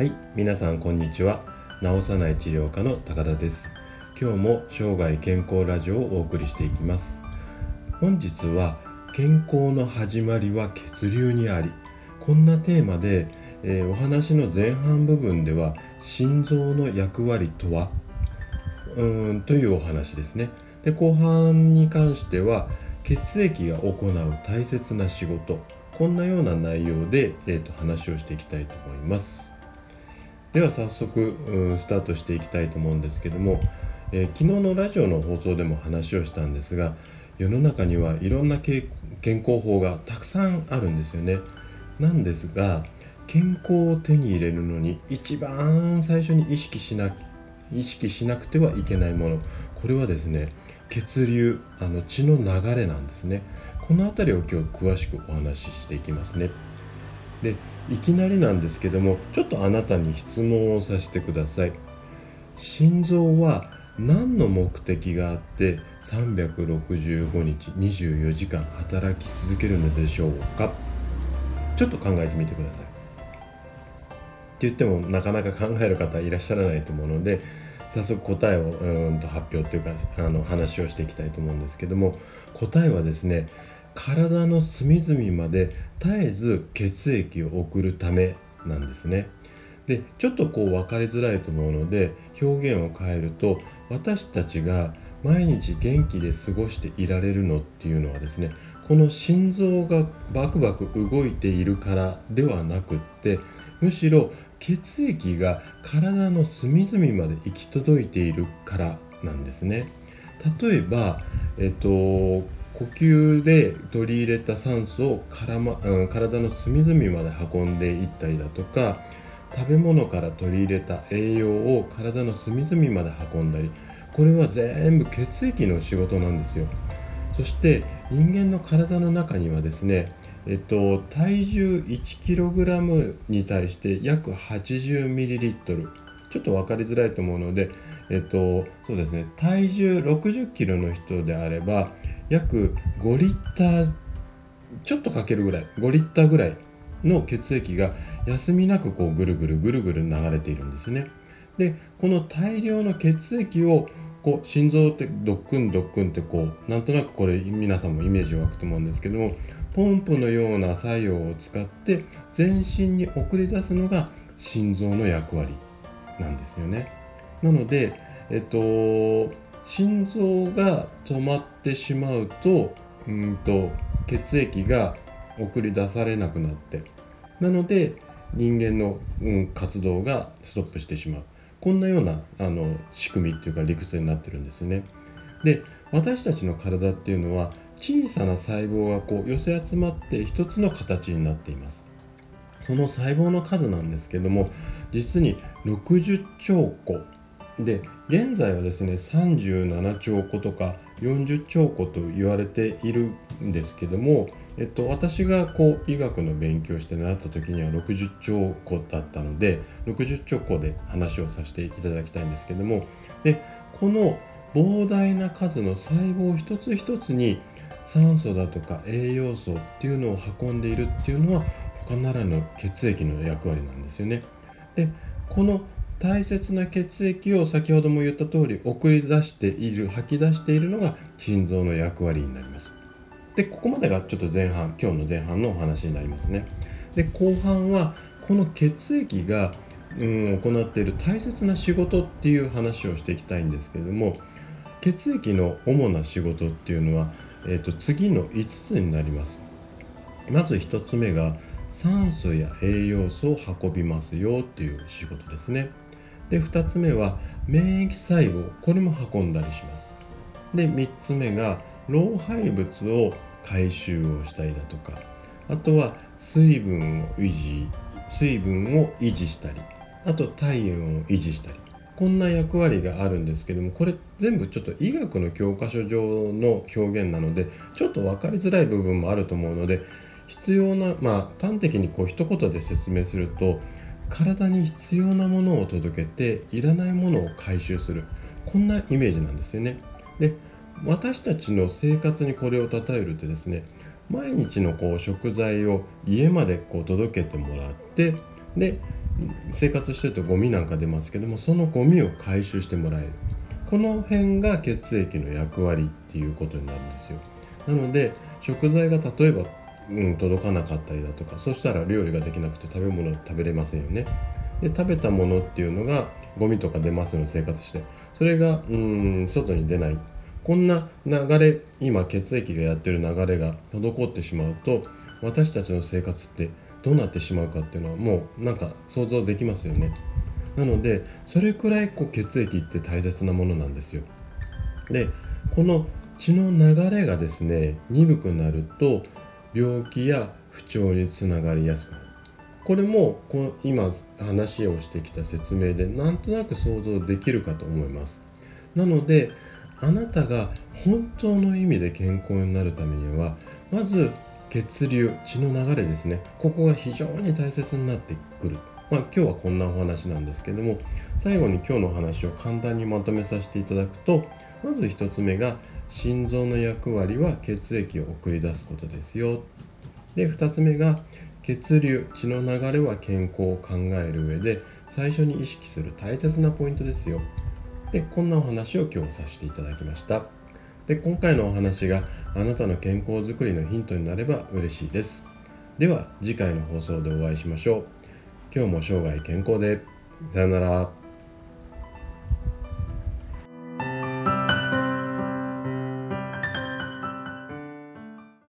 はい皆さんこんにちは。治さない治療科の高田です。今日も生涯健康ラジオをお送りしていきます。本日は健康の始まりは血流にありこんなテーマで、えー、お話の前半部分では心臓の役割とはうんというお話ですね。で後半に関しては血液が行う大切な仕事こんなような内容で、えーと、話をしていきたいと思います。では早速スタートしていきたいと思うんですけども、えー、昨日のラジオの放送でも話をしたんですが世の中にはいろんな健康法がたくさんあるんですよね。なんですが健康を手に入れるのに一番最初に意識しな意識しなくてはいけないものこれはですね血流あの血の流れなんですね。この辺りを今日詳しくお話ししていきますね。でいきなりなんですけどもちょっとあなたに質問をさせてください。心臓は何の目的があって365日24時間働き続けるのでしょうか？ちょっと考えてみてください。って言ってもなかなか考える方いらっしゃらないと思うので早速答えをうんと発表っていうかあの話をしていきたいと思うんですけども答えはですね体の隅々まで絶えず血液を送るためなんですね。でちょっとこう分かりづらいと思うので表現を変えると私たちが毎日元気で過ごしていられるのっていうのはですねこの心臓がバクバク動いているからではなくってむしろ血液が体の隅々まで行き届いているからなんですね。例えば、えっと、呼吸で取り入れた酸素をから、ま、体の隅々まで運んでいったりだとか食べ物から取り入れた栄養を体の隅々まで運んだりこれは全部血液の仕事なんですよ。そして人間の体の中にはですねえっと、体重 1kg に対して約 80ml ちょっと分かりづらいと思うので、えっと、そうですね体重 60kg の人であれば約5リッターちょっとかけるぐらい5リッターぐらいの血液が休みなくこうぐるぐるぐるぐる流れているんですね。でこの大量の血液をこう心臓ってドックンドックンってこうなんとなくこれ皆さんもイメージ湧くと思うんですけどもポンプのような作用を使って全身に送り出すのが心臓の役割なんですよね。なので、えっと、心臓が止まってしまうとうんと血液が送り出されなくなってなので人間の、うん、活動がストップしてしまうこんなようなあの仕組みっていうか理屈になってるんですね。で私たちの体っていうのは小さな細胞がこう寄せ集まって一つの形になっていますその細胞の数なんですけども実に60兆個で現在はですね37兆個とか40兆個と言われているんですけども、えっと、私がこう医学の勉強して習った時には60兆個だったので60兆個で話をさせていただきたいんですけどもでこの膨大な数の細胞一つ一つに酸素だとか栄養素っていうのを運んでいるっていうのは他ならぬ血液の役割なんですよね。でこの大切な血液を先ほども言った通り送り出している吐き出しているのが心臓の役割になります。でここまでがちょっと前半今日の前半のお話になりますね。で後半はこの血液が、うん、行っている大切な仕事っていう話をしていきたいんですけれども血液の主な仕事っていうのはえーと、次の5つになりますまず1つ目が酸素や栄養素を運びますよっていう仕事ですねで2つ目は免疫細胞これも運んだりします。で3つ目が老廃物を回収をしたりだとかあとは水分を維持水分を維持したりあと体温を維持したりこんな役割があるんですけどもこれ全部ちょっと医学の教科書上の表現なのでちょっと分かりづらい部分もあると思うので必要なまあ端的にこう一言で説明すると体に必要なものを届けていらないものを回収する。こんなイメージなんですよね。で私たちの生活にこれを例えるとですね毎日のこう食材を家までこう届けてもらってで生活してるとゴミなんか出ますけどもそのゴミを回収してもらえる。この辺が血液の役割っていうことになるんですよ。なので食材が例えば、うん、届かなかったりだとかそしたら料理ができなくて食べ物食べれませんよね。で食べたものっていうのがゴミとか出ますよね生活して。それがうん外に出ない。こんな流れ今血液がやってる流れが滞ってしまうと私たちの生活ってどうなってしまうかっていうのはもうなんか想像できますよね。なのでそれくらいこう血液って大切なものなんですよ。でこの血の流れがですね鈍くなると病気や不調につながりやすくなる。これもこの今話をしてきた説明でなんとなく想像できるかと思います。なのであなたが本当の意味で健康になるためにはまず血流血の流れですね。ここが非常に大切になってくる。まあ、今日はこんなお話なんですけども最後に今日の話を簡単にまとめさせていただくとまず1つ目が心臓の役割は血液を送り出すことですよ。で2つ目が血流血の流れは健康を考える上で最初に意識する大切なポイントですよ。でこんなお話を今日させていただきました。で今回のお話があなたの健康づくりのヒントになれば嬉しいです。では次回の放送でお会いしましょう。今日も生涯健康で。さよなら。